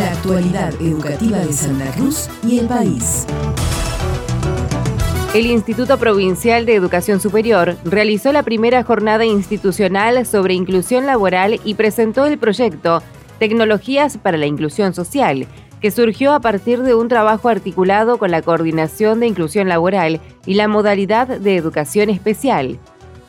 la actualidad educativa de Santa Cruz y el país. El Instituto Provincial de Educación Superior realizó la primera jornada institucional sobre inclusión laboral y presentó el proyecto Tecnologías para la Inclusión Social, que surgió a partir de un trabajo articulado con la Coordinación de Inclusión Laboral y la modalidad de educación especial.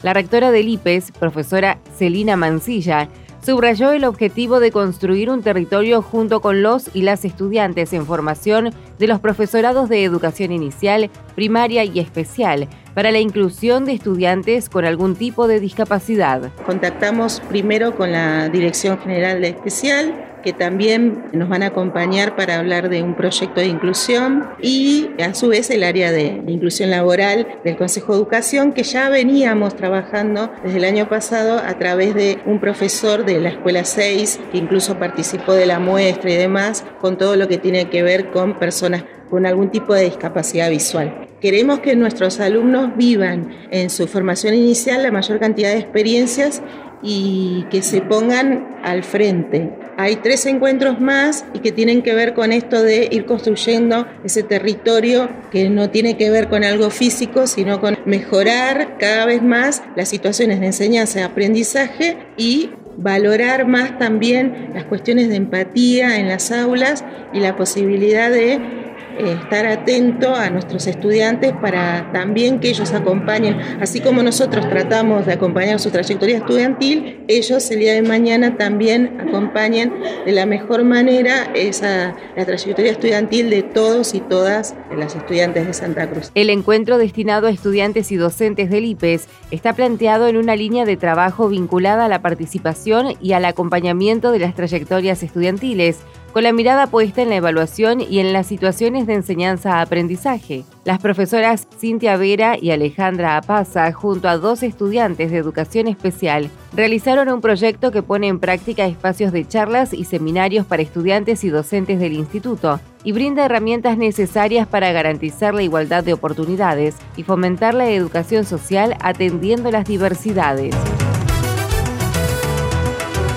La rectora del IPES, profesora Celina Mancilla, subrayó el objetivo de construir un territorio junto con los y las estudiantes en formación de los profesorados de educación inicial, primaria y especial para la inclusión de estudiantes con algún tipo de discapacidad. Contactamos primero con la Dirección General de Especial que también nos van a acompañar para hablar de un proyecto de inclusión y a su vez el área de, inclusión laboral del Consejo de Educación que ya veníamos trabajando desde el año pasado a través de un profesor de la Escuela 6 que incluso participó de la muestra y demás con todo lo que tiene que ver con personas con algún tipo de discapacidad visual. Queremos que nuestros alumnos vivan en su formación inicial la mayor cantidad de experiencias y que se pongan al frente. Hay tres encuentros más y que tienen que ver con esto de ir construyendo ese territorio que no tiene que ver con algo físico, sino con mejorar cada vez más las situaciones de enseñanza y aprendizaje y valorar más también las cuestiones de empatía en las aulas y la posibilidad de estar atento a nuestros estudiantes para también que ellos acompañen, así como nosotros tratamos de acompañar su trayectoria estudiantil, ellos el día de mañana también acompañen de la mejor manera esa la trayectoria estudiantil de todos y todas las estudiantes de Santa Cruz. El encuentro destinado a estudiantes y docentes del IPES está planteado en una línea de trabajo vinculada a la participación y al acompañamiento de las trayectorias estudiantiles con la mirada puesta en la evaluación y en las situaciones de enseñanza-aprendizaje. Las profesoras Cintia Vera y Alejandra Apaza, junto a dos estudiantes de educación especial, realizaron un proyecto que pone en práctica espacios de charlas y seminarios para estudiantes y docentes del instituto y brinda herramientas necesarias para garantizar la igualdad de oportunidades y fomentar la educación social atendiendo las diversidades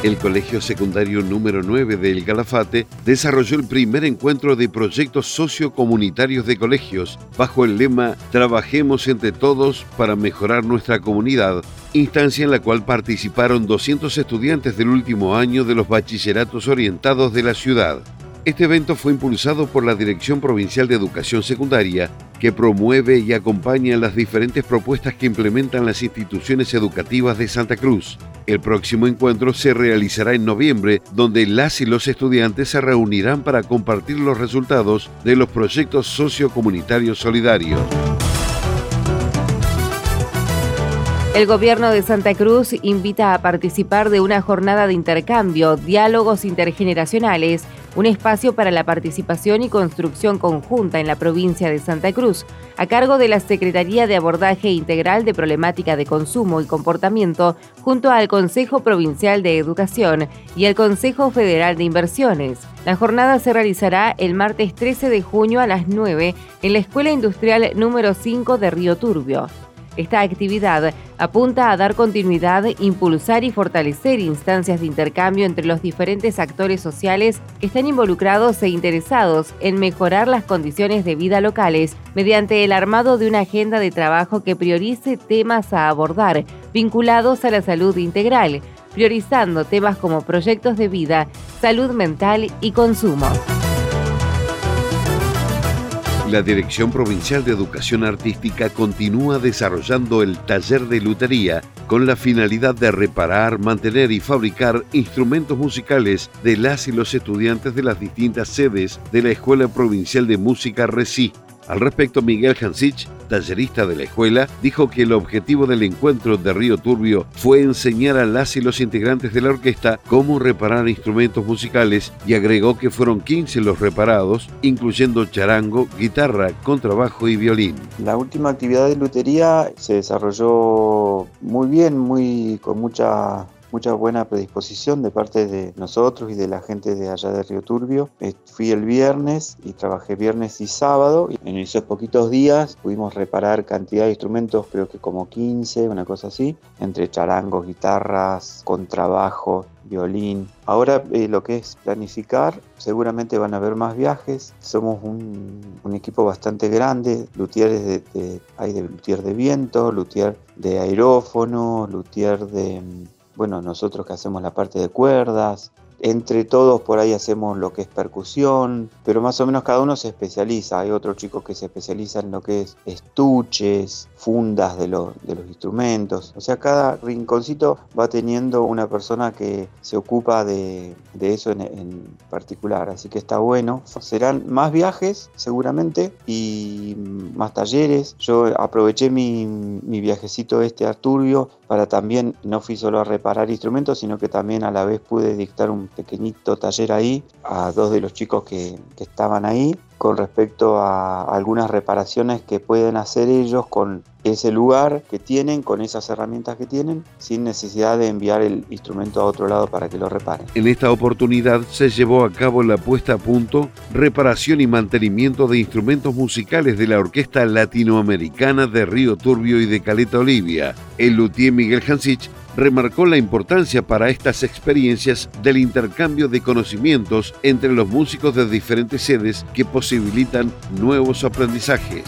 el Colegio Secundario número 9 del Calafate desarrolló el primer encuentro de proyectos sociocomunitarios de colegios bajo el lema Trabajemos entre todos para mejorar nuestra comunidad, instancia en la cual participaron 200 estudiantes del último año de los bachilleratos orientados de la ciudad. Este evento fue impulsado por la Dirección Provincial de Educación Secundaria, que promueve y acompaña las diferentes propuestas que implementan las instituciones educativas de Santa Cruz. El próximo encuentro se realizará en noviembre, donde las y los estudiantes se reunirán para compartir los resultados de los proyectos sociocomunitarios solidarios. El gobierno de Santa Cruz invita a participar de una jornada de intercambio, diálogos intergeneracionales, un espacio para la participación y construcción conjunta en la provincia de Santa Cruz, a cargo de la Secretaría de Abordaje Integral de Problemática de Consumo y Comportamiento, junto al Consejo Provincial de Educación y el Consejo Federal de Inversiones. La jornada se realizará el martes 13 de junio a las 9 en la Escuela Industrial número 5 de Río Turbio. Esta actividad apunta a dar continuidad, impulsar y fortalecer instancias de intercambio entre los diferentes actores sociales que están involucrados e interesados en mejorar las condiciones de vida locales mediante el armado de una agenda de trabajo que priorice temas a abordar vinculados a la salud integral, priorizando temas como proyectos de vida, salud mental y consumo. La Dirección Provincial de Educación Artística continúa desarrollando el taller de lutería con la finalidad de reparar, mantener y fabricar instrumentos musicales de las y los estudiantes de las distintas sedes de la Escuela Provincial de Música RECI. Al respecto, Miguel Hansich, tallerista de la escuela, dijo que el objetivo del encuentro de Río Turbio fue enseñar a las y los integrantes de la orquesta cómo reparar instrumentos musicales y agregó que fueron 15 los reparados, incluyendo charango, guitarra, contrabajo y violín. La última actividad de lutería se desarrolló muy bien, muy con mucha mucha buena predisposición de parte de nosotros y de la gente de allá de Río Turbio. Eh, fui el viernes y trabajé viernes y sábado. Y en esos poquitos días pudimos reparar cantidad de instrumentos, creo que como 15, una cosa así, entre charangos, guitarras, contrabajo, violín. Ahora eh, lo que es planificar, seguramente van a haber más viajes. Somos un, equipo bastante grande, luthieres de, hay de luthier de viento, luthier de aerófono, luthier de, bueno, nosotros que hacemos la parte de cuerdas, entre todos por ahí hacemos lo que es percusión, pero más o menos cada uno se especializa. Hay otros chicos que se especializan en lo que es estuches, fundas de, los instrumentos. O sea, cada rinconcito va teniendo una persona que se ocupa de, eso en, particular. Así que está bueno. Serán más viajes seguramente y más talleres. Yo aproveché mi, mi viajecito este a Turbio para también, no fui solo a reparar instrumentos, sino que también a la vez pude dictar un pequeñito taller ahí a dos de los chicos que, estaban ahí con respecto a algunas reparaciones que pueden hacer ellos con ese lugar que tienen, con esas herramientas que tienen, sin necesidad de enviar el instrumento a otro lado para que lo reparen. En esta oportunidad se llevó a cabo la puesta a punto, reparación y mantenimiento de instrumentos musicales de la Orquesta Latinoamericana de Río Turbio y de Caleta Olivia. El luthier Miguel Hansich remarcó la importancia para estas experiencias del intercambio de conocimientos entre los músicos de diferentes sedes que posibilitan nuevos aprendizajes.